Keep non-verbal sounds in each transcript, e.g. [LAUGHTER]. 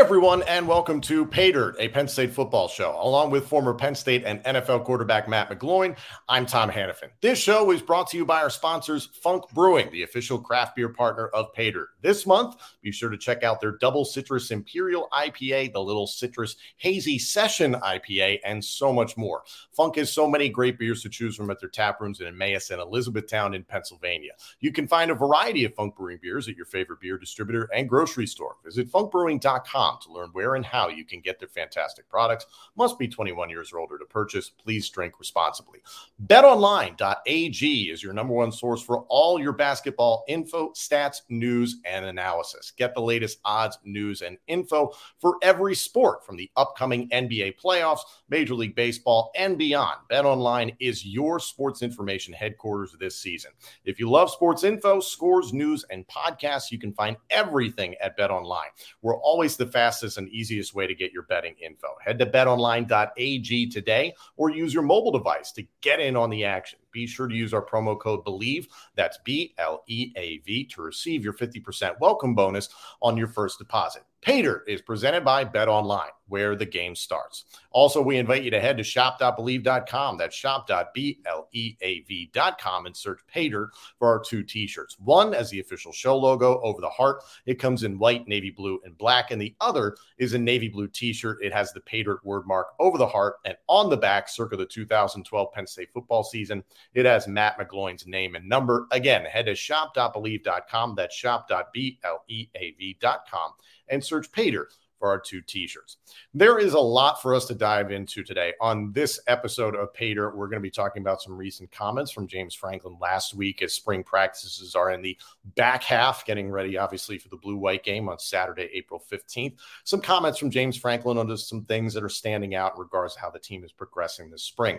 Everyone, and welcome to Pay Dirt, a Penn State football show. Along with former Penn State and NFL quarterback Matt McGloin, I'm Tom Hannifan. This show is brought to you by our sponsors, Funk Brewing, the official craft beer partner of Pay Dirt. This month, be sure to check out their Double Citrus Imperial IPA, the Little Citrus Hazy Session IPA, and so much more. Funk has so many great beers to choose from at their tap rooms in Emmaus and Elizabethtown in Pennsylvania. You can find a variety of Funk Brewing beers at your favorite beer distributor and grocery store. Visit funkbrewing.com to learn where and how you can get their fantastic products. Must be 21 years or older to purchase. Please drink responsibly. BetOnline.ag is your number one source for all your basketball info, stats, news, and analysis. Get the latest odds, news, and info for every sport from the upcoming NBA playoffs, Major League Baseball, and beyond. BetOnline is your sports information headquarters this season. If you love sports info, scores, news, and podcasts, you can find everything at BetOnline. We're always the fastest and easiest way to get your betting info. Head to betonline.ag today or use your mobile device to get in on the action. Be sure to use our promo code BELIEVE, that's B L E A V, to receive your 50% welcome bonus on your first deposit. Dirt is presented by Bet Online, where the game starts. Also, we invite you to head to shop.bleav.com. That's shop.bleav.com and search Dirt for our two t shirts. One as the official show logo over the heart. It comes in white, navy blue, and black. And the other is a navy blue t shirt. It has the Dirt word mark over the heart and on the back, circa the 2012 Penn State football season. It has Matt McGloin's name and number. Again, head to shop.bleav.com. That's shop.bleav.com and search Dirt for our two t-shirts. There is a lot for us to dive into today. On this episode of PAYDIRT, we're going to be talking about some recent comments from James Franklin last week as spring practices are in the back half, getting ready obviously for the blue-white game on Saturday, April 15th. Some comments from James Franklin on just some things that are standing out in regards to how the team is progressing this spring.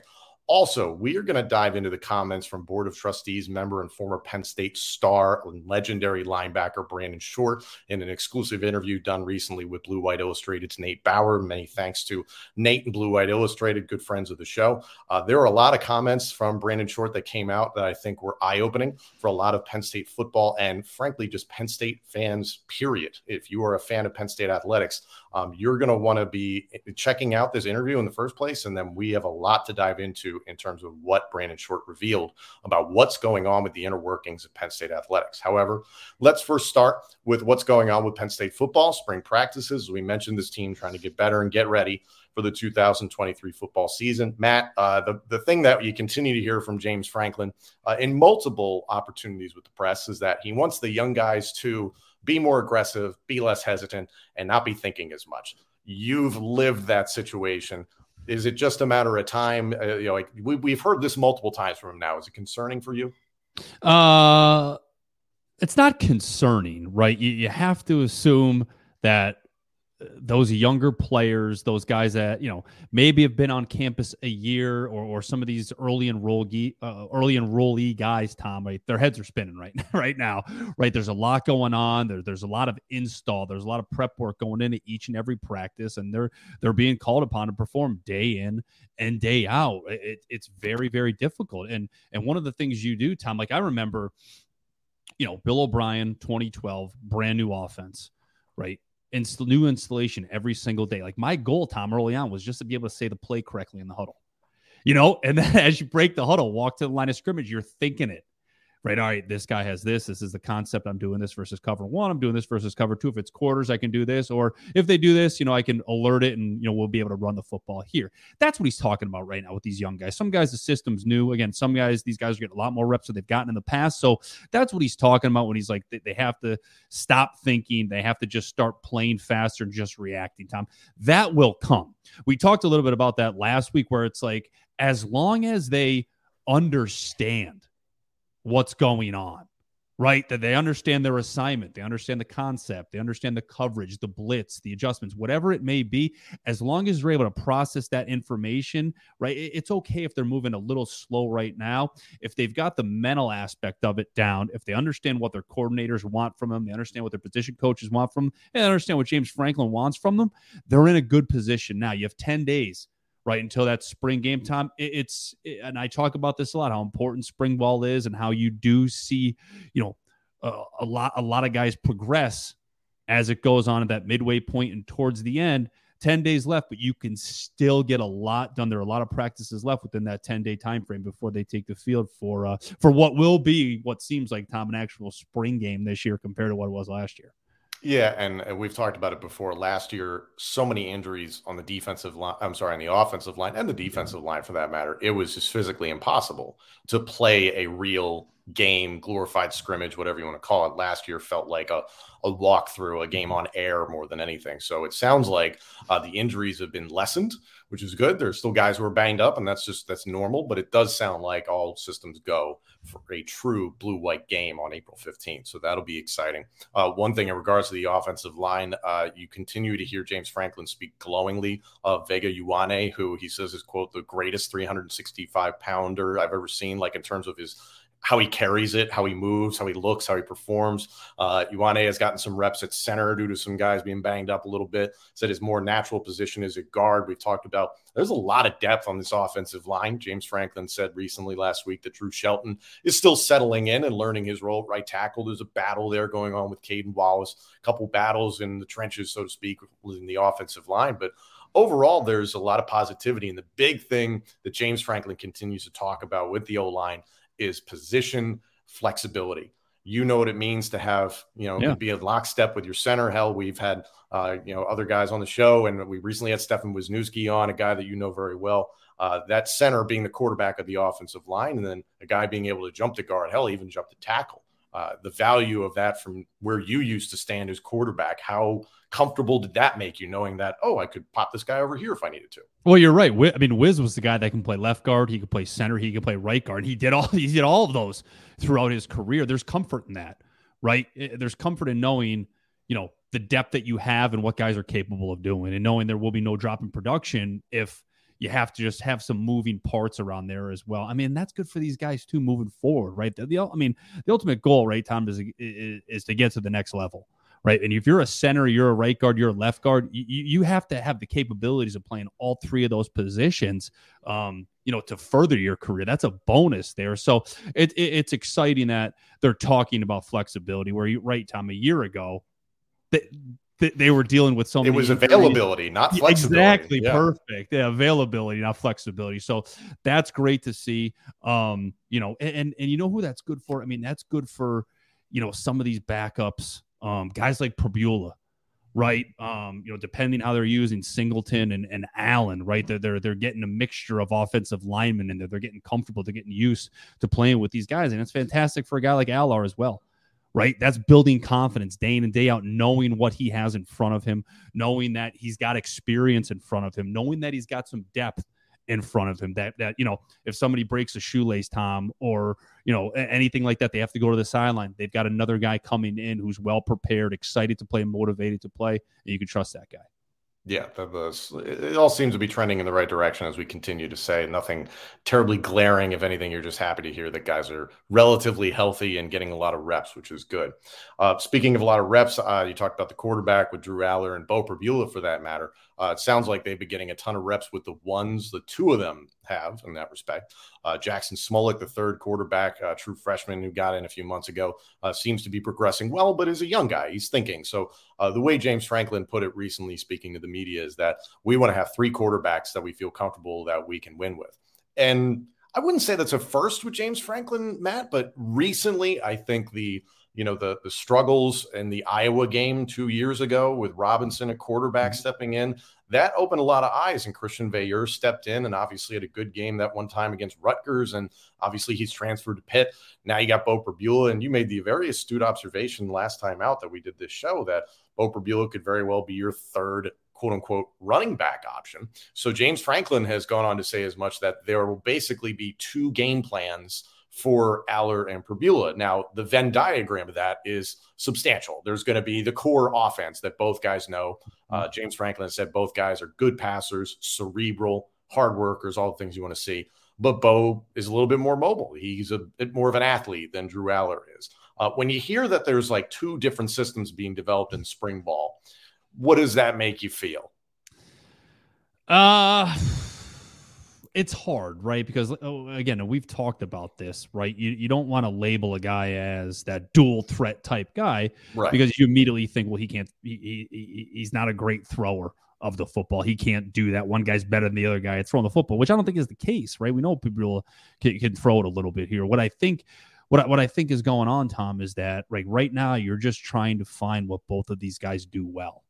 Also, we are going to dive into the comments from Board of Trustees member and former Penn State star and legendary linebacker Brandon Short in an exclusive interview done recently with Blue White Illustrated's Nate Bauer. Many thanks to Nate and Blue White Illustrated, good friends of the show. Uh, there are a lot of comments from Brandon Short that came out that I think were eye opening for a lot of Penn State football and, frankly, just Penn State fans, period. If you are a fan of Penn State athletics, um, you're going to want to be checking out this interview in the first place. And then we have a lot to dive into in terms of what Brandon Short revealed about what's going on with the inner workings of Penn State athletics. However, let's first start with what's going on with Penn State football, spring practices. We mentioned this team trying to get better and get ready for the 2023 football season. Matt, uh, the, the thing that you continue to hear from James Franklin uh, in multiple opportunities with the press is that he wants the young guys to be more aggressive, be less hesitant, and not be thinking as much. You've lived that situation. Is it just a matter of time? Uh, you know, like we, we've heard this multiple times from him now. Is it concerning for you? Uh, it's not concerning, right? You, you have to assume that those younger players, those guys that you know maybe have been on campus a year, or, or some of these early enrollee, uh, early enrollee guys, Tom, right? Their heads are spinning right [LAUGHS] right now, right? There's a lot going on. There, there's a lot of install. There's a lot of prep work going into each and every practice, and they're they're being called upon to perform day in and day out. It, it's very very difficult, and and one of the things you do, Tom, like I remember, you know, Bill O'Brien, 2012, brand new offense, right? Inst- new installation every single day. Like my goal, Tom, early on was just to be able to say the play correctly in the huddle. You know, and then [LAUGHS] as you break the huddle, walk to the line of scrimmage, you're thinking it right? All right, this guy has this. This is the concept. I'm doing this versus cover one. I'm doing this versus cover two. If it's quarters, I can do this. Or if they do this, you know, I can alert it and, you know, we'll be able to run the football here. That's what he's talking about right now with these young guys. Some guys, the system's new. Again, some guys, these guys are getting a lot more reps than they've gotten in the past. So that's what he's talking about when he's like, they have to stop thinking. They have to just start playing faster and just reacting, Tom. That will come. We talked a little bit about that last week where it's like, as long as they understand what's going on right? That they understand their assignment, they understand the concept, they understand the coverage, the blitz, the adjustments, whatever it may be. As long as they're able to process that information, right? It's okay if they're moving a little slow right now. If they've got the mental aspect of it down, if they understand what their coordinators want from them, they understand what their position coaches want from them, and understand what James Franklin wants from them, they're in a good position now. You have 10 days right until that spring game time it's and i talk about this a lot how important spring ball is and how you do see you know uh, a lot a lot of guys progress as it goes on at that midway point and towards the end. 10 days left but you can still get a lot done. There are a lot of practices left within that 10 day time frame before they take the field for uh for what will be what seems like tom an actual spring game this year compared to what it was last year yeah, and, and, we've talked about it before. Last year, so many injuries on the defensive line. I'm sorry, on the offensive line and the defensive line for that matter. It was just physically impossible to play a real game, glorified scrimmage, whatever you want to call it. Last year felt like a, a walkthrough, a game on air more than anything. So it sounds like uh, the injuries have been lessened, which is good. There's still guys who are banged up, and that's just that's normal. But it does sound like all systems go for a true blue white game on April 15th. So that'll be exciting. Uh, one thing in regards to the offensive line, uh, you continue to hear James Franklin speak glowingly of Vega Ioane, who he says is, quote, the greatest 365 pounder I've ever seen, like in terms of his how he carries it, how he moves, how he looks, how he performs. Uh, Ioane has gotten some reps at center due to some guys being banged up a little bit. Said his more natural position is a guard. We've talked about there's a lot of depth on this offensive line. James Franklin said recently last week that Drew Shelton is still settling in and learning his role right tackle. There's a battle there going on with Caedan Wallace, a couple battles in the trenches, so to speak, in the offensive line. But overall, there's a lot of positivity. And the big thing that James Franklin continues to talk about with the O line is position flexibility. You know what it means to have, you know, yeah. be a lockstep with your center. Hell, we've had, uh, you know, other guys on the show, and we recently had Stefan Wisniewski on, a guy that you know very well. Uh, that center being the quarterback of the offensive line, and then a guy being able to jump to guard, hell, even jump to tackle. Uh, the value of that from where you used to stand as quarterback, how comfortable did that make you knowing that, oh, I could pop this guy over here if I needed to? Well, you're right. I mean, Wiz was the guy that can play left guard, he could play center, he could play right guard. He did all [LAUGHS] he did all of those throughout his career. There's comfort in that, right? There's comfort in knowing, you know, the depth that you have and what guys are capable of doing and knowing there will be no drop in production if you have to just have some moving parts around there as well. I mean, that's good for these guys too moving forward, right? The, the I mean, the ultimate goal, right, Tom, is, is, is to get to the next level right? And if you're a center, you're a right guard, you're a left guard, you, you have to have the capabilities of playing all three of those positions, um, you know, to further your career. That's a bonus there. So it, it, it's exciting that they're talking about flexibility. Where you right, Tom, a year ago, they, they were dealing with so it was availability not flexibility exactly yeah. perfect yeah availability not flexibility so that's great to see um you know and, and and you know who that's good for i mean that's good for you know some of these backups um, guys like Pribula, right? Um, you know, depending how they're using Singleton and, and Allen, right? They're, they're they're getting a mixture of offensive linemen and they're, they're getting comfortable, they're getting used to playing with these guys. And it's fantastic for a guy like Allar as well. Right. That's building confidence day in and day out, knowing what he has in front of him, knowing that he's got experience in front of him, knowing that he's got some depth in front of him. That that you know, if somebody breaks a shoelace, Tom, or you know anything like that, they have to go to the sideline. They've got another guy coming in who's well prepared, excited to play, motivated to play, and you can trust that guy. Yeah, it all seems to be trending in the right direction as we continue to say. Nothing terribly glaring. If anything, you're just happy to hear that guys are relatively healthy and getting a lot of reps, which is good. Uh, speaking of a lot of reps, uh, you talked about the quarterback with Drew Allar and Beau Pribula for that matter. Uh, it sounds like they've been getting a ton of reps with the ones the two of them have in that respect. Uh, Jaxon Smolik, the third quarterback, uh, true freshman who got in a few months ago, uh, seems to be progressing well, but is a young guy. He's thinking. So uh, the way James Franklin put it recently, speaking to the media, is that we want to have three quarterbacks that we feel comfortable that we can win with. And I wouldn't say that's a first with James Franklin, Matt, but recently I think the you know the the struggles in the Iowa game two years ago with Roberson a quarterback mm-hmm. stepping in that opened a lot of eyes and Christian Veilleux stepped in and obviously had a good game that one time against Rutgers and obviously he's transferred to Pitt now you got Beau Pribula and you made the very astute observation last time out that we did this show that Beau Pribula could very well be your third quote unquote running back option so James Franklin has gone on to say as much that there will basically be two game plans for Allar and Pribula. Now, the Venn diagram of that is substantial. There's going to be the core offense that both guys know. Uh, James Franklin said both guys are good passers, cerebral, hard workers, all the things you want to see. But Beau is a little bit more mobile. He's a bit more of an athlete than Drew Allar is. Uh, when you hear that there's like two different systems being developed in spring ball, what does that make you feel? Uh it's hard, right? Because oh, again, we've talked about this, right? You you don't want to label a guy as that dual threat type guy, right? Because you immediately think, well, he can't. He, he, he's not a great thrower of the football. He can't do that. One guy's better than the other guy at throwing the football, which I don't think is the case, right? We know people can, can throw it a little bit here. What I think, what I, what I think is going on, Tom, is that right right now you're just trying to find what both of these guys do well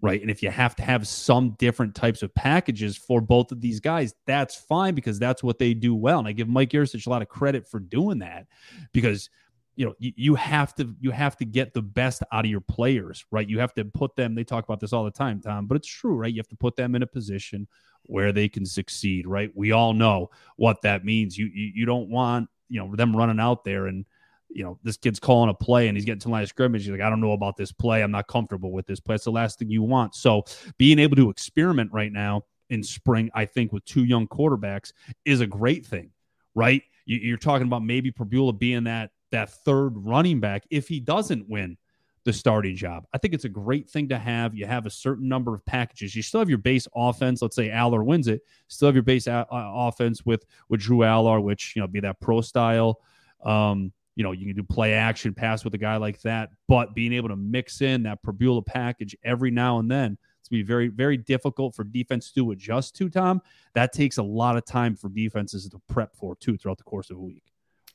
right? And if you have to have some different types of packages for both of these guys, that's fine because that's what they do well. And I give Mike Yurcich a lot of credit for doing that because you know you, you have to you have to get the best out of your players, right? You have to put them. They talk about this all the time, Tom, but it's true, right? You have to put them in a position where they can succeed, right? We all know what that means. You you, you don't want you know them running out there and you know, this kid's calling a play and he's getting to line of scrimmage. He's like, I don't know about this play. I'm not comfortable with this play. It's the last thing you want. So being able to experiment right now in spring, I think, with two young quarterbacks is a great thing, right? You, are talking about maybe Pribula being that that third running back if he doesn't win the starting job. I think it's a great thing to have. You have a certain number of packages. You still have your base offense. Let's say Allar wins it. Still have your base a- offense with with Drew Allar, which you know be that pro style. Um, you know, you can do play action pass with a guy like that, but being able to mix in that Pribula package every now and then, it's be very, very difficult for defense to adjust to, Tom. That takes a lot of time for defenses to prep for, too, throughout the course of a week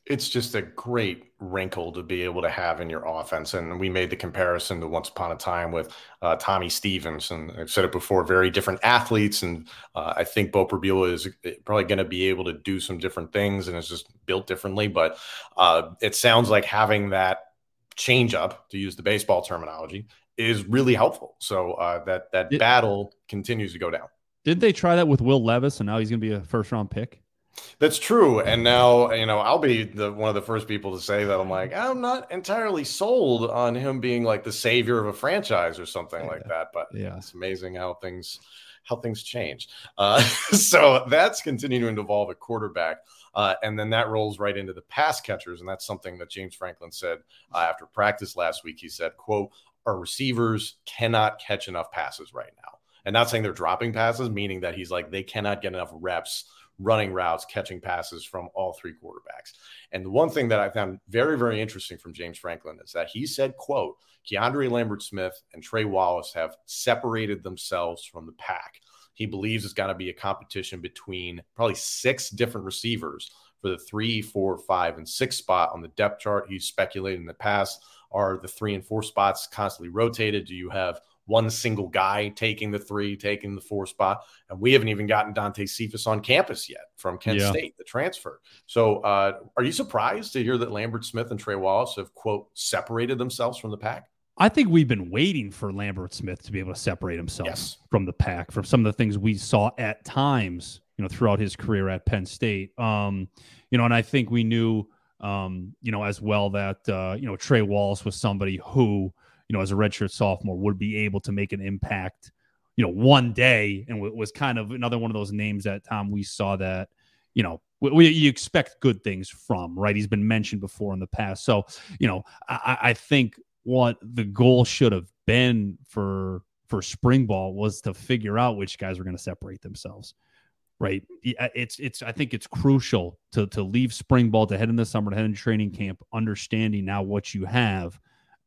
it's just a great wrinkle to be able to have in your offense. And we made the comparison to once upon a time with uh, Tommy Stevens. And I've said it before, very different athletes. And uh, I think Beau Pribula is eh, probably going to be able to do some different things and is just built differently. But uh, it sounds like having that change up, to use the baseball terminology, is really helpful. So uh, that, that battle continues to go down. Did they try that with Will Levis and now he's going to be a first round pick? That's true. And now, you know, I'll be the one of the first people to say that I'm like, I'm not entirely sold on him being like the savior of a franchise or something yeah. like that. But yeah, it's amazing how things how things change. Uh, [LAUGHS] so that's continuing to evolve at quarterback. Uh, and then that rolls right into the pass catchers. And that's something that James Franklin said uh, after practice last week. He said, quote, our receivers cannot catch enough passes right now. And not saying they're dropping passes, meaning that he's like, they cannot get enough reps running routes, catching passes from all three quarterbacks. And the one thing that I found very, very interesting from James Franklin is that he said, quote, Keandre Lambert Smith and Trey Wallace have separated themselves from the pack. He believes it's got to be a competition between probably six different receivers for the three, four, five, and six spot on the depth chart. He's speculated in the past are the three and four spots constantly rotated? Do you have one single guy taking the three, taking the four spot. And we haven't even gotten Dante Cephas on campus yet from Kent yeah. State, the transfer. So uh, are you surprised to hear that Lambert Smith and Trey Wallace have, quote, separated themselves from the pack? I think we've been waiting for Lambert Smith to be able to separate himself yes. from the pack from some of the things we saw at times, you know, throughout his career at Penn State. Um, you know, and I think we knew, um, you know, as well that, uh, you know, Trey Wallace was somebody who, you know, as a redshirt sophomore, would be able to make an impact, you know, one day, and w- was kind of another one of those names that Tom we saw that, you know, we, we, you expect good things from, right? He's been mentioned before in the past, so you know, I, I think what the goal should have been for for spring ball was to figure out which guys were going to separate themselves right uh, it's it's i think it's crucial to to leave spring ball to head in the summer to head into training camp understanding now what you have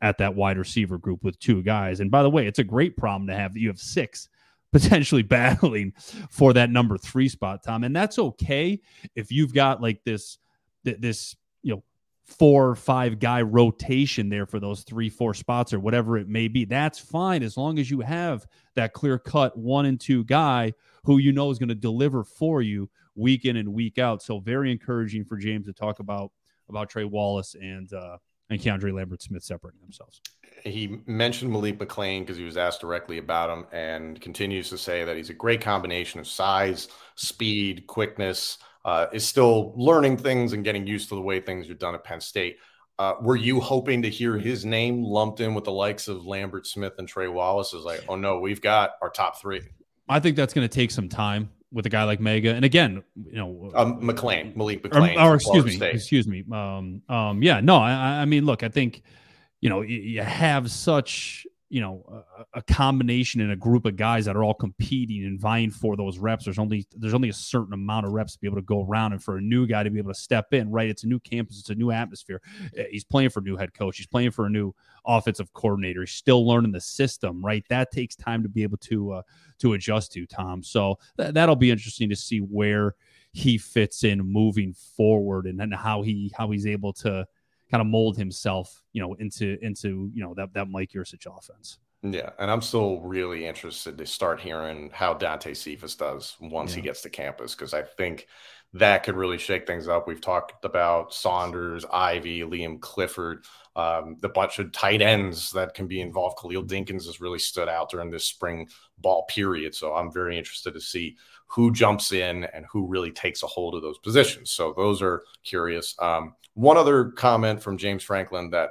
at that wide receiver group with two guys. And by the way, it's a great problem to have that you have six [LAUGHS] potentially battling for that number three spot, Tom. And that's okay if you've got like this, this, you know, four or five guy rotation there for those three, four spots or whatever it may be. That's fine as long as you have that clear cut one and two guy who you know is going to deliver for you week in and week out. So very encouraging for James to talk about about Trey Wallace and uh, and Keandre Lambert Smith separating themselves. He mentioned Malik McClain because he was asked directly about him and continues to say that he's a great combination of size, speed, quickness. uh, is still learning things and getting used to the way things are done at Penn State. Uh, were you hoping to hear his name lumped in with the likes of Lambert Smith and Trey Wallace? Is like, oh no, we've got our top three. I think that's going to take some time with a guy like Meiga. And again, you know, um, McClain, Malik McClain, or, or excuse me, State. excuse me. Um, um, yeah, no, I, I mean, look, I think, you know, you have such you know a, a, combination and a group of guys that are all competing and vying for those reps. There's only there's only a certain amount of reps to be able to go around and for a new guy to be able to step in right? It's a new campus. It's a new atmosphere. Eh, he's playing for a new head coach. He's playing for a new offensive coordinator. He's still learning the system right? That takes time to be able to uh, to adjust to tom. So th- that'll be interesting to see where he fits in moving forward and then how he how he's able to kind of mold himself, you know, into into you know that that Mike Yurcich offense. Yeah, and I'm still really interested to start hearing how Dante Cephas does once yeah. he gets to campus because I think that could really shake things up. We've talked about Saunders, Ivy, Liam Clifford, um, the bunch of tight ends that can be involved. Khalil Dinkins has really stood out during this spring ball period. So I'm very interested to see who jumps in and who really takes a hold of those positions. So those are curious. Um, one other comment from James Franklin that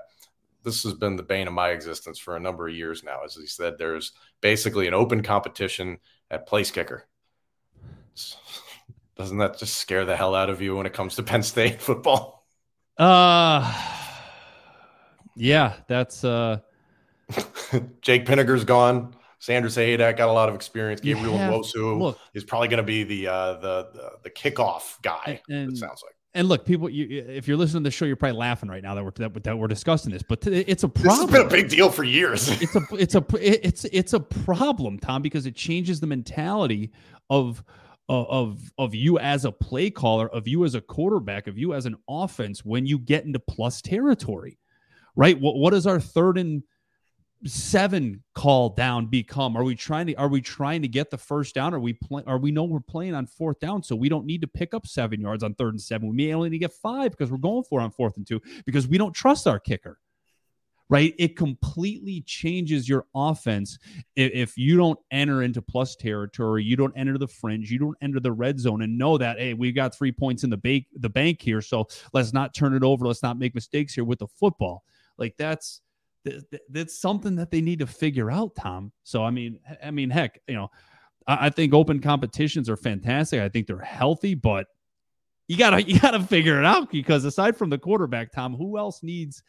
this has been the bane of my existence for a number of years now. As he said, there's basically an open competition at place kicker. [LAUGHS] Doesn't that just scare the hell out of you when it comes to Penn State [LAUGHS] football? Uh, yeah, that's uh, [LAUGHS] Jake Pinegar's gone. Sander Sahaydak got a lot of experience. Gabriel Nwosu is probably going to be the, uh, the, the the kickoff guy. And, it sounds like. And look, people, you, if you're listening to the show, you're probably laughing right now that we're that, that we're discussing this. But it's a problem. This has been a big deal for years. [LAUGHS] it's a it's a it's it's a problem, Tom, because it changes the mentality of uh, of of you as a play caller, of you as a quarterback, of you as an offense when you get into plus territory, right? What what is our third and seven call down become? Are we trying to are we trying to get the first down? Are we play, are we know we're playing on fourth down, so we don't need to pick up seven yards on third and seven. We may only need to get five because we're going for on fourth and two because we don't trust our kicker. Right, it completely changes your offense if, if you don't enter into plus territory, you don't enter the fringe, you don't enter the red zone, and know that hey, we've got three points in the bank, the bank here, so let's not turn it over, let's not make mistakes here with the football. Like that's that's something that they need to figure out, Tom. So I mean, I mean, heck, you know, I, I think open competitions are fantastic. I think they're healthy, but you gotta [LAUGHS] you gotta figure it out because aside from the quarterback, Tom, who else needs,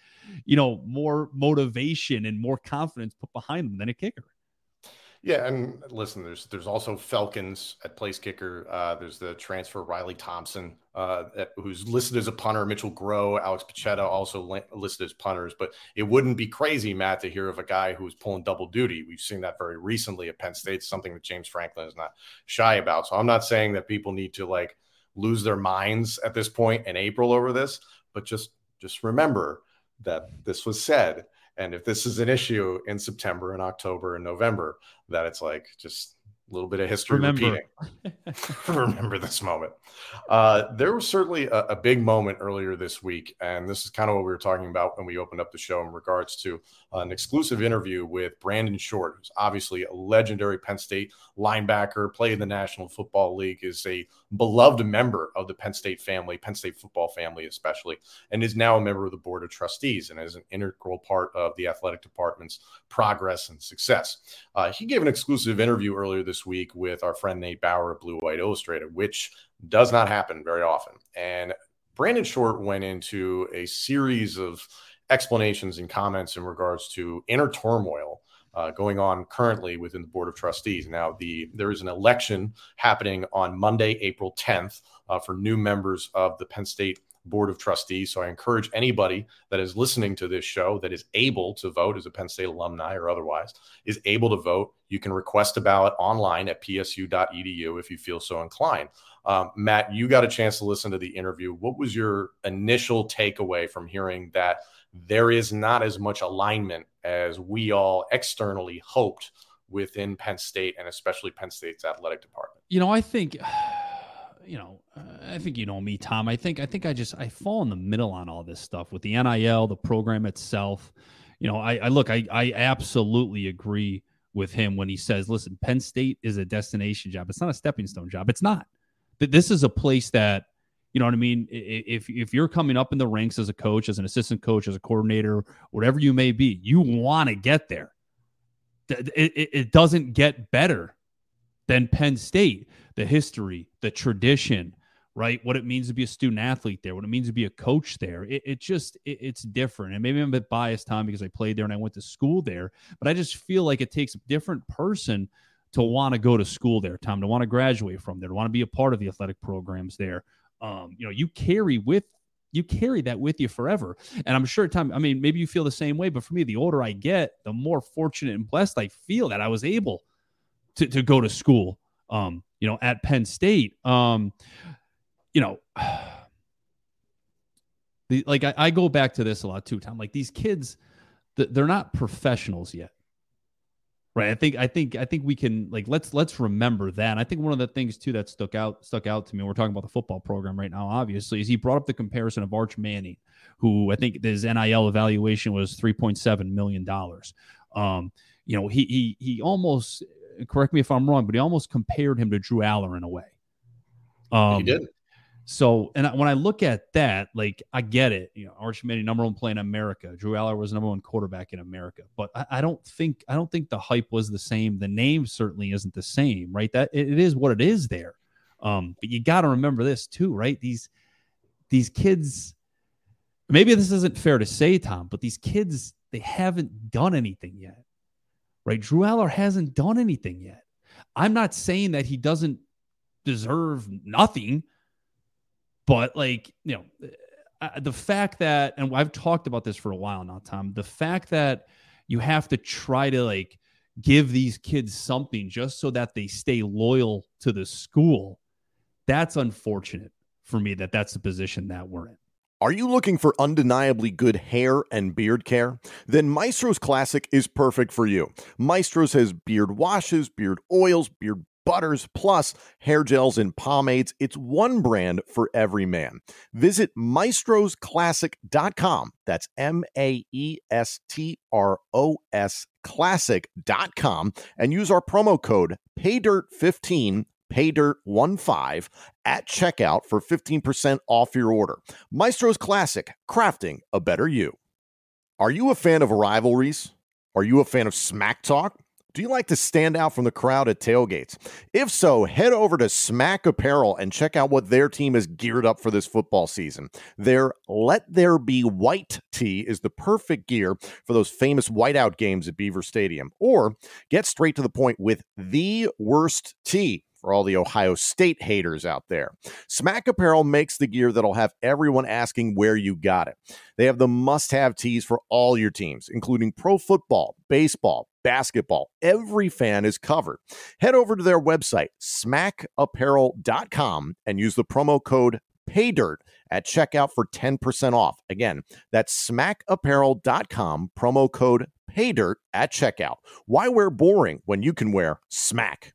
you know, more motivation and more confidence put behind them than a kicker? Yeah, and listen, there's there's also Felkins at place kicker. Uh, there's the transfer Riley Thompson, uh, who's listed as a punter. Mitchell Groh, Alex Bacchetta also listed as punters. But it wouldn't be crazy, Matt, to hear of a guy who's pulling double duty. We've seen that very recently at Penn State. Something that James Franklin is not shy about. So I'm not saying that people need to like lose their minds at this point in April over this, but just just remember that this was said and if this is an issue in September and October and November, that it's like just a little bit of history Remember. repeating. [LAUGHS] Remember this moment. Uh, there was certainly a, a, big moment earlier this week, and this is kind of what we were talking about when we opened up the show in regards to an exclusive interview with Brandon Short, who's obviously a legendary Penn State linebacker, played in the National Football League, is a beloved member of the Penn State family, Penn State football family especially, and is now a member of the board of trustees and is an integral part of the athletic department's progress and success. Uh, he gave an exclusive interview earlier this week with our friend Nate Bauer of Blue White Illustrated, which does not happen very often. And Brandon Short went into a series of explanations and comments in regards to inner turmoil uh, going on currently within the board of trustees. Now, the there is an election happening on Monday, April 10th, uh, for new members of the Penn State board of trustees. So I encourage anybody that is listening to this show that is able to vote as a Penn State alumni or otherwise is able to vote. You can request a ballot online at psu.edu if you feel so inclined. Um, Matt, you got a chance to listen to the interview. What was your initial takeaway from hearing that there is not as much alignment as we all externally hoped within Penn State and especially Penn State's athletic department? You know, I think [SIGHS] you know, I think you know me, Tom. I think I think I just I fall in the middle on all this stuff with the NIL, the program itself. You know, I, I look, I I absolutely agree with him when he says, "Listen, Penn State is a destination job. It's not a stepping stone job. It's not. This is a place that You know what I mean? If if you're coming up in the ranks as a coach, as an assistant coach, as a coordinator, whatever you may be, you want to get there. It, it, it doesn't get better than Penn State. The history, the tradition, right? What it means to be a student athlete there, what it means to be a coach there. It, it just it, it's different. And maybe I'm a bit biased, Tom, because I played there and I went to school there. But I just feel like it takes a different person to want to go to school there, Tom, to want to graduate from there, to want to be a part of the athletic programs there um, you know, you carry with you carry that with you forever. And I'm sure, Tom, I mean, maybe you feel the same way, but for me, the older I get, the more fortunate and blessed I feel that I was able to, to go to school, um, you know, at Penn State. Um, you know, [SIGHS] the, like I, I go back to this a lot too, Tom. Like these kids, they're not professionals yet. Right. I think I think I think we can like let's let's remember that. And I think one of the things too that stuck out stuck out to me. We're talking about the football program right now, obviously, is he brought up the comparison of Arch Manning, who I think his NIL evaluation was three point seven million dollars. Um, you know, he he he almost correct me if I'm wrong, but he almost compared him to Drew Allar in a way. Um, he did. So, and when I look at that, like I get it. You know, Arch Manning, number one play in America. Drew Allar was number one quarterback in America. But I, I, don't think I don't think the hype was the same. The name certainly isn't the same, right? That it, it is what it is there. Um, but you got to remember this too, right? These these kids. Maybe this isn't fair to say, Tom, but these kids they haven't done anything yet, right? Drew Allar hasn't done anything yet. I'm not saying that he doesn't deserve nothing but like, you know, uh, the fact that, and I've talked about this for a while now, Tom, the fact that you have to try to like give these kids something just so that they stay loyal to the school, that's unfortunate for me that that's the position that we're in. Are you looking for undeniably good hair and beard care? Then Maestro's Classic is perfect for you. Maestro's has beard washes, beard oils, beard butters, plus hair gels and pomades. It's one brand for every man. Visit maestrosclassic.com. That's M A E S T R O S classic.com and use our promo code PAYDIRT15 paydirt15 at checkout for 15% off your order. Maestro's Classic, crafting a better you. Are you a fan of rivalries? Are you a fan of smack talk? Do you like to stand out from the crowd at tailgates? If so, head over to Smack Apparel and check out what their team is geared up for this football season. Their Let There Be White tee is the perfect gear for those famous whiteout games at Beaver Stadium. Or get straight to the point with the worst tee for all the Ohio State haters out there. Smack Apparel makes the gear that'll have everyone asking where you got it. They have the must have tees for all your teams, including pro football, baseball, basketball. Every fan is covered. Head over to their website, smackapparel.com, and use the promo code PAYDIRT at checkout for 10% off. Again, that's smackapparel.com, promo code PAYDIRT at checkout. Why wear boring when you can wear smack?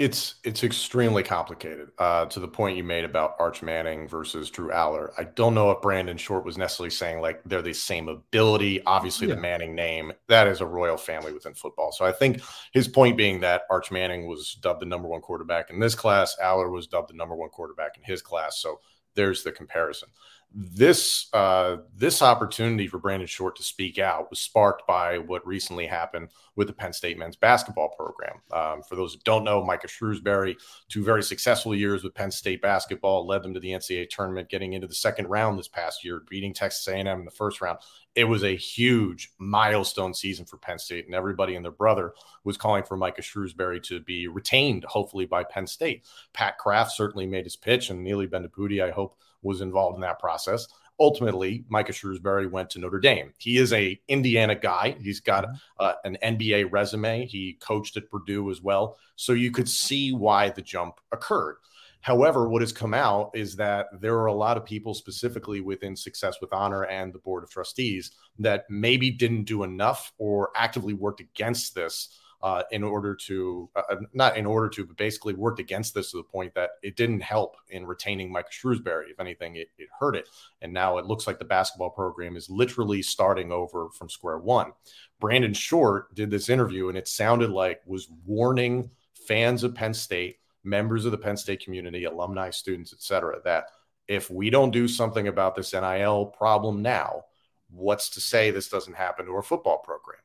It's it's extremely complicated uh, to the point you made about Arch Manning versus Drew Allar, I don't know if Brandon Short was necessarily saying like they're the same ability. Obviously, yeah. the Manning name that is a royal family within football. So I think his point being that Arch Manning was dubbed the number one quarterback in this class, Allar was dubbed the number one quarterback in his class. So there's the comparison this uh, this opportunity for Brandon Short to speak out was sparked by what recently happened with the Penn State men's basketball program. Um, for those who don't know, Micah Shrewsberry, two very successful years with Penn State basketball, led them to the NCAA tournament, getting into the second round this past year, beating Texas A&M in the first round. It was a huge milestone season for Penn State, and everybody and their brother was calling for Micah Shrewsberry to be retained, hopefully by Penn State. Pat Kraft certainly made his pitch, and Neeli Bendapudi, I hope was involved in that process. Ultimately, Micah Shrewsberry went to Notre Dame. He is a Indiana guy. He's got mm-hmm. uh, an NBA resume. He coached at Purdue as well, so you could see why the jump occurred. However, what has come out is that there are a lot of people, specifically within Success with Honor and the Board of Trustees, that maybe didn't do enough or actively worked against this uh, in order to uh, uh, not in order to, but basically worked against this to the point that it didn't help in retaining Mike Shrewsberry. If anything, it, it hurt it. And now it looks like the basketball program is literally starting over from square one. Brandon Short did this interview, and it sounded like was warning fans of Penn State, members of the Penn State community, alumni, students, et cetera, that if we don't do something about this NIL problem now, what's to say this doesn't happen to our football program?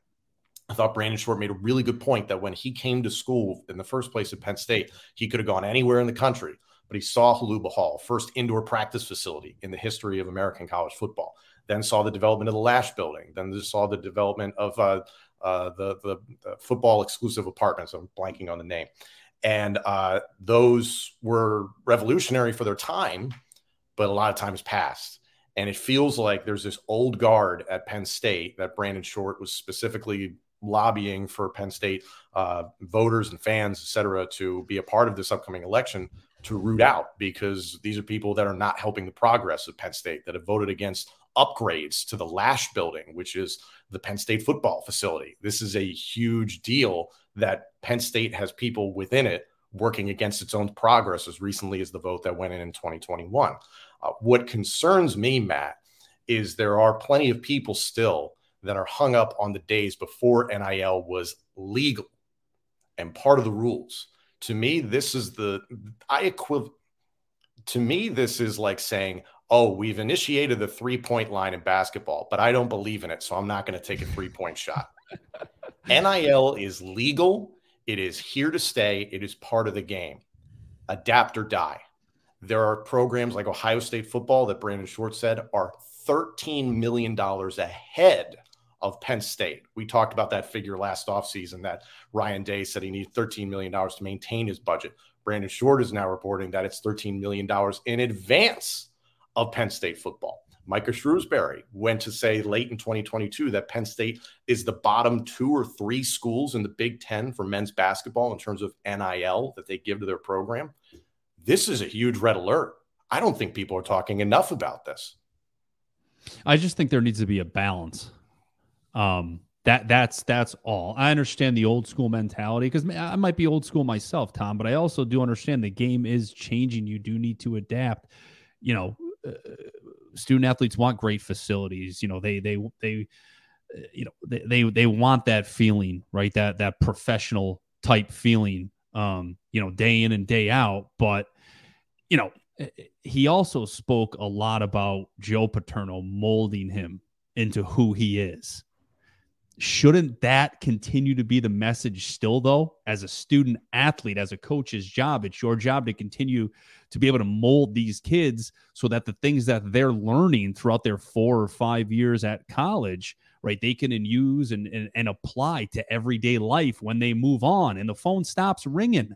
I thought Brandon Short made a really good point that when he came to school in the first place at Penn State, he could have gone anywhere in the country, but he saw Holuba Hall, first indoor practice facility in the history of American college football. Then saw the development of the Lasch Building. Then saw the development of uh, uh, the, the, the football exclusive apartments. I'm blanking on the name, and uh, those were revolutionary for their time, but a lot of times passed. And it feels like there's this old guard at Penn State that Brandon Short was specifically lobbying for Penn State uh, voters and fans, et cetera, to be a part of this upcoming election to root out because these are people that are not helping the progress of Penn State that have voted against upgrades to the Lasch building, which is the Penn State football facility. This is a huge deal that Penn State has people within it working against its own progress as recently as the vote that went in in 2021. Uh, what concerns me, Matt, is there are plenty of people still that are hung up on the days before NIL was legal and part of the rules. To me, this is the I equiv. To me, this is like saying, "Oh, we've initiated the three-point line in basketball, but I don't believe in it, so I'm not going to take a three-point shot." [LAUGHS] NIL is legal. It is here to stay. It is part of the game. Adapt or die. There are programs like Ohio State football that Brandon Schwartz said are $13 million ahead of Penn State. We talked about that figure last offseason that Ryan Day said he needed $13 million to maintain his budget. Brandon Short is now reporting that it's $13 million in advance of Penn State football. Micah Shrewsberry went to say late in 2022 that Penn State is the bottom two or three schools in the Big Ten for men's basketball in terms of NIL that they give to their program. This is a huge red alert. I don't think people are talking enough about this. I just think there needs to be a balance. Um, that that's that's all. I understand the old school mentality because I might be old school myself, Tom, but I also do understand the game is changing. You do need to adapt. You know, uh, student athletes want great facilities. You know, they they they you know they, they they want that feeling, right? That that professional type feeling. Um, you know, day in and day out. But you know, eh, eh, he also spoke a lot about Joe Paterno molding him into who he is shouldn't that continue to be the message still though? As a student athlete as a coach's job it's your job to continue to be able to mold these kids so that the things that they're learning throughout their four or five years at college right they can use and, and, and apply to everyday life when they move on and the phone stops ringing.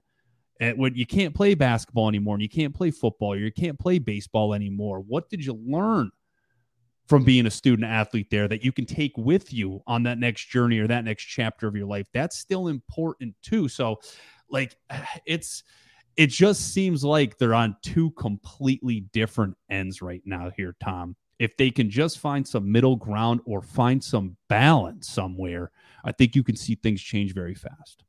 And when you can't play basketball anymore and you can't play football or you can't play baseball anymore what did you learn from being a student athlete there that you can take with you on that next journey or that next chapter of your life. That's still important too. So like [SIGHS] it's it just seems like they're on two completely different ends right now here tom. If they can just find some middle ground or find some balance somewhere i think you can see things change very fast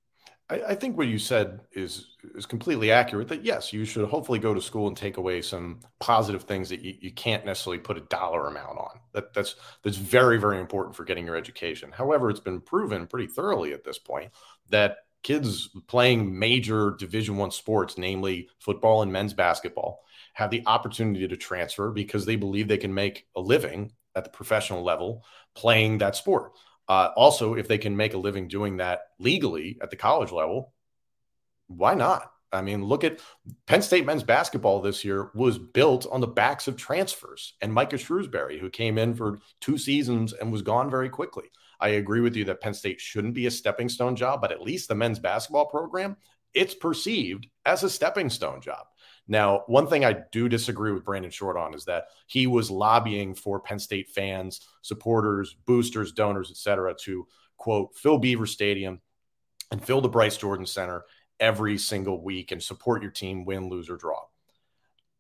I, think what you said is is completely accurate. That yes, you should hopefully go to school and take away some positive things that you, you can't necessarily put a dollar amount on. That that's that's very very important for getting your education. However, it's been proven pretty thoroughly at this point that kids playing major Division One sports, namely football and men's basketball, have the opportunity to transfer because they believe they can make a living at the professional level playing that sport. Uh, also, if they can make a living doing that legally at the college level, why not? I mean, look at Penn State men's basketball this year was built on the backs of transfers and Micah Shrewsberry, who came in for two seasons and was gone very quickly. I agree with you that Penn State shouldn't be a stepping stone job, but at least the men's basketball program, it's perceived as a stepping stone job. Now, one thing I do disagree with Brandon Short on is that he was lobbying for Penn State fans, supporters, boosters, donors, etc., to quote fill Beaver Stadium and fill the Bryce Jordan Center every single week and support your team, win, lose, or draw.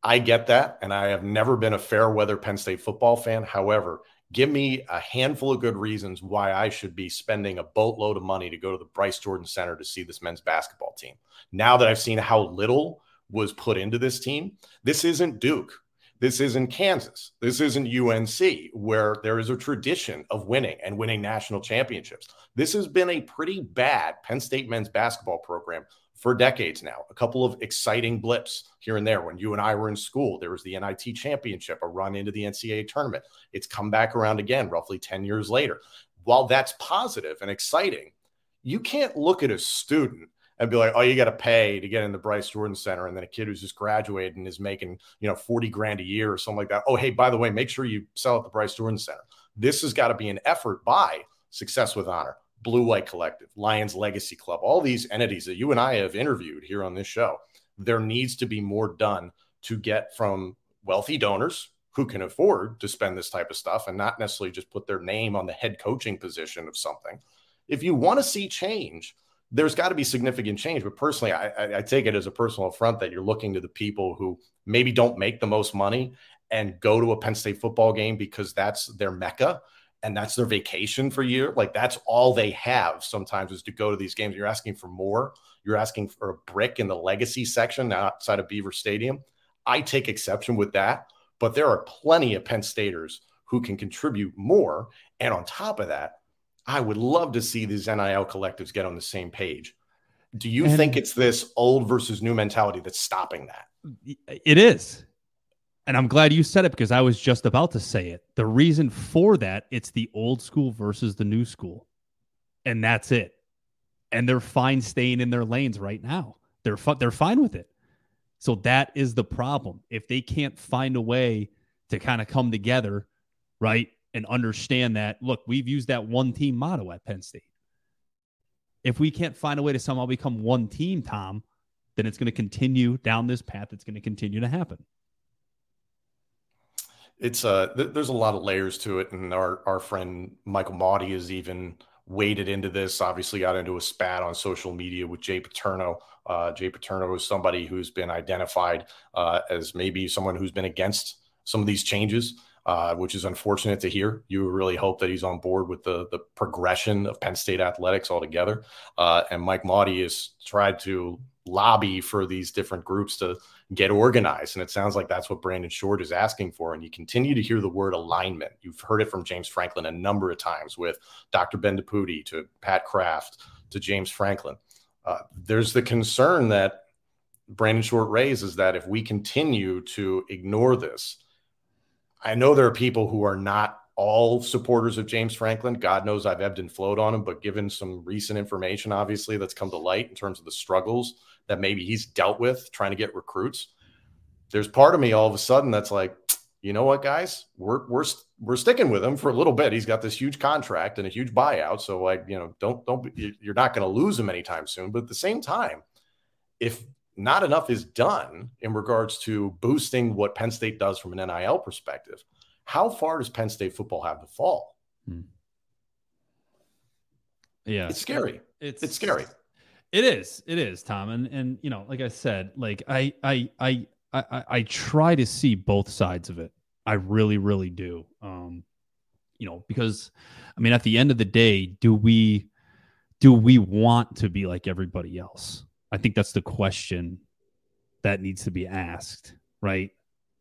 I get that, and I have never been a fair weather Penn State football fan. However, give me a handful of good reasons why I should be spending a boatload of money to go to the Bryce Jordan Center to see this men's basketball team. Now that I've seen how little was put into this team. This isn't Duke. This isn't Kansas. This isn't UNC, where there is a tradition of winning and winning national championships. This has been a pretty bad Penn State men's basketball program for decades now. A couple of exciting blips here and there. When you and I were in school, there was the NIT championship, a run into the NCAA tournament. It's come back around again roughly 10 years later. While that's positive and exciting, you can't look at a student and be like, oh, you got to pay to get in the Bryce Jordan Center. And then a kid who's just graduated and is making, you know, 40 grand a year or something like that. Oh, hey, by the way, make sure you sell at the Bryce Jordan Center. This has got to be an effort by Success with Honor, Blue White Collective, Lions Legacy Club, all these entities that you and I have interviewed here on this show. There needs to be more done to get from wealthy donors who can afford to spend this type of stuff and not necessarily just put their name on the head coaching position of something. If you want to see change, there's got to be significant change. But personally, I, I, take it as a personal affront that you're looking to the people who maybe don't make the most money and go to a Penn State football game because that's their mecca and that's their vacation for a year. Like that's all they have sometimes is to go to these games. You're asking for more. You're asking for a brick in the legacy section outside of Beaver Stadium. I take exception with that, but there are plenty of Penn Staters who can contribute more. And on top of that, I would love to see these NIL collectives get on the same page. Do you and think it's this old versus new mentality that's stopping that? It is. And I'm glad you said it because I was just about to say it. The reason for that, it's the old school versus the new school. And that's it. And they're fine staying in their lanes right now. They're fu- they're fine with it. So that is the problem. If they can't find a way to kind of come together, right? And understand that look, we've used that one team motto at Penn State. If we can't find a way to somehow become one team, Tom, then it's going to continue down this path. It's going to continue to happen. It's uh, th- there's a lot of layers to it, and our our friend Michael Mauti has even waded into this. Obviously, got into a spat on social media with Jay Paterno. Uh, Jay Paterno is somebody who's been identified uh, as maybe someone who's been against some of these changes uh, which is unfortunate to hear. You really hope that he's on board with the the progression of Penn State athletics altogether. Uh, and Mike Mauti has tried to lobby for these different groups to get organized. And it sounds like that's what Brandon Short is asking for. And you continue to hear the word alignment. You've heard it from James Franklin a number of times with Dr. Bendapudi to Pat Kraft to James Franklin. Uh, there's the concern that Brandon Short raises that if we continue to ignore this, I know there are people who are not all supporters of James Franklin. God knows I've ebbed and flowed on him, but given some recent information, obviously, that's come to light in terms of the struggles that maybe he's dealt with trying to get recruits, there's part of me all of a sudden that's like, you know what, guys, we're we're we're sticking with him for a little bit. He's got this huge contract and a huge buyout, so like, you know, don't don't you're not going to lose him anytime soon. But at the same time, if not enough is done in regards to boosting what Penn State does from an NIL perspective. How far does Penn State football have to fall? Hmm. Yeah, it's scary. It's it's scary. It is. It is, Tom. And and you know, like I said, like I I I I, I try to see both sides of it. I really, really do. Um, you know, because I mean, at the end of the day, do we do we want to be like everybody else? I think that's the question that needs to be asked, right?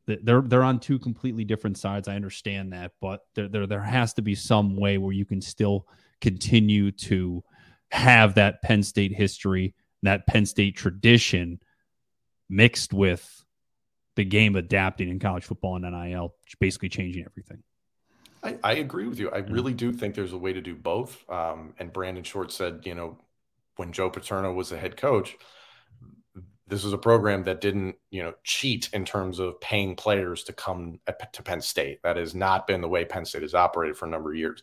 They're they're on two completely different sides. I understand that, but there there there has to be some way where you can still continue to have that Penn State history, that Penn State tradition mixed with the game adapting in college football and NIL, basically changing everything. I, I, agree with you. I really do think there's a way to do both. Um, and Brandon Short said, you know, when Joe Paterno was the head coach, this was a program that didn't, you know, cheat in terms of paying players to come to Penn State. That has not been the way Penn State has operated for a number of years.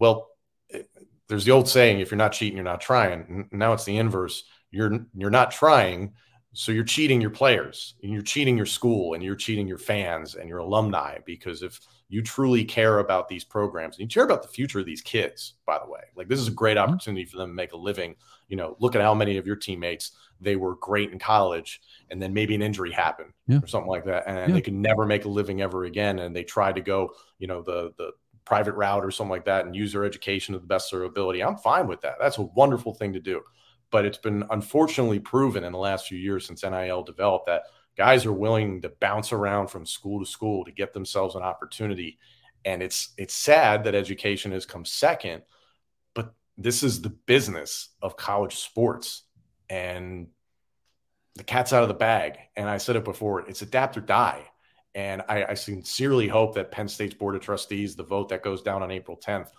Well, eh, there's the old saying: if you're not cheating, you're not trying. Now it's the inverse. You're you're not trying, so you're cheating your players, and you're cheating your school, and you're cheating your fans and your alumni. Because if you truly care about these programs and you care about the future of these kids, by the way, like this is a great mm-hmm. opportunity for them to make a living you know, look at how many of your teammates they were great in college and then maybe an injury happened yeah. or something like that and yeah. they could never make a living ever again and they tried to go you know the the private route or something like that and use their education to the best of their ability i'm fine with that that's a wonderful thing to do but it's been unfortunately proven in the last few years since nil developed that guys are willing to bounce around from school to school to get themselves an opportunity and it's it's sad that education has come second but this is the business of college sports and the cat's out of the bag. And I said it before, it's adapt or die. And I, I sincerely hope that Penn State's Board of Trustees, the vote that goes down on April 10th,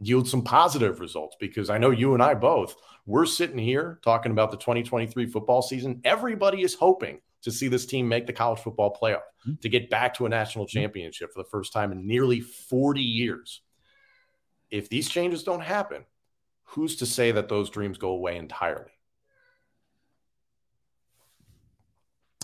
yield some positive results because I know you and I both, we're sitting here talking about the 2023 football season. Everybody is hoping to see this team make the college football playoff, mm-hmm. to get back to a national mm-hmm. championship for the first time in nearly 40 years. If these changes don't happen, who's to say that those dreams go away entirely?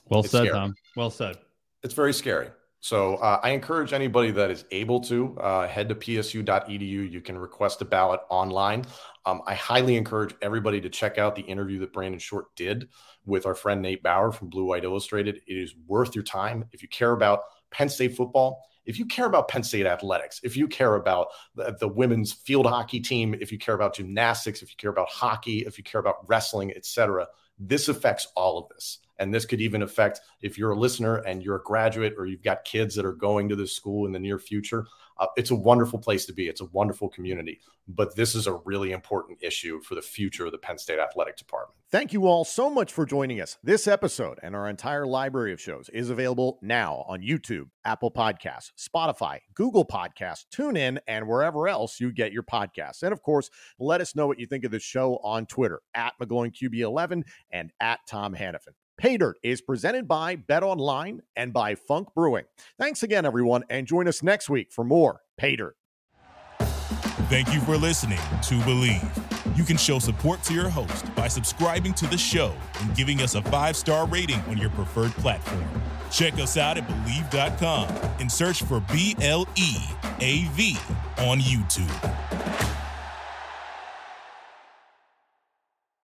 Well it's said, scary. Tom. Well said. It's very scary. So uh, I encourage anybody that is able to uh, head to psu.edu. You can request a ballot online. Um, I highly encourage everybody to check out the interview that Brandon Short did with our friend Nate Bauer from Blue White Illustrated. It is worth your time if you care about Penn State football. If you care about Penn State athletics, if you care about the, the women's field hockey team, if you care about gymnastics, if you care about hockey, if you care about wrestling, etc., this affects all of this. And this could even affect if you're a listener and you're a graduate or you've got kids that are going to this school in the near future. Uh, it's a wonderful place to be. It's a wonderful community. But this is a really important issue for the future of the Penn State Athletic Department. Thank you all so much for joining us. This episode and our entire library of shows is available now on YouTube, Apple Podcasts, Spotify, Google Podcasts, TuneIn, and wherever else you get your podcasts. And of course, let us know what you think of the show on Twitter at McGloin QB11 and at Tom Hannifan. PAYDIRT is presented by BetOnline and by Funk Brewing. Thanks again, everyone, and join us next week for more PAYDIRT. Thank you for listening to Bleav. You can show support to your host by subscribing to the show and giving us a five star rating on your preferred platform. Check us out at Bleav.com and search for B L E A V on YouTube.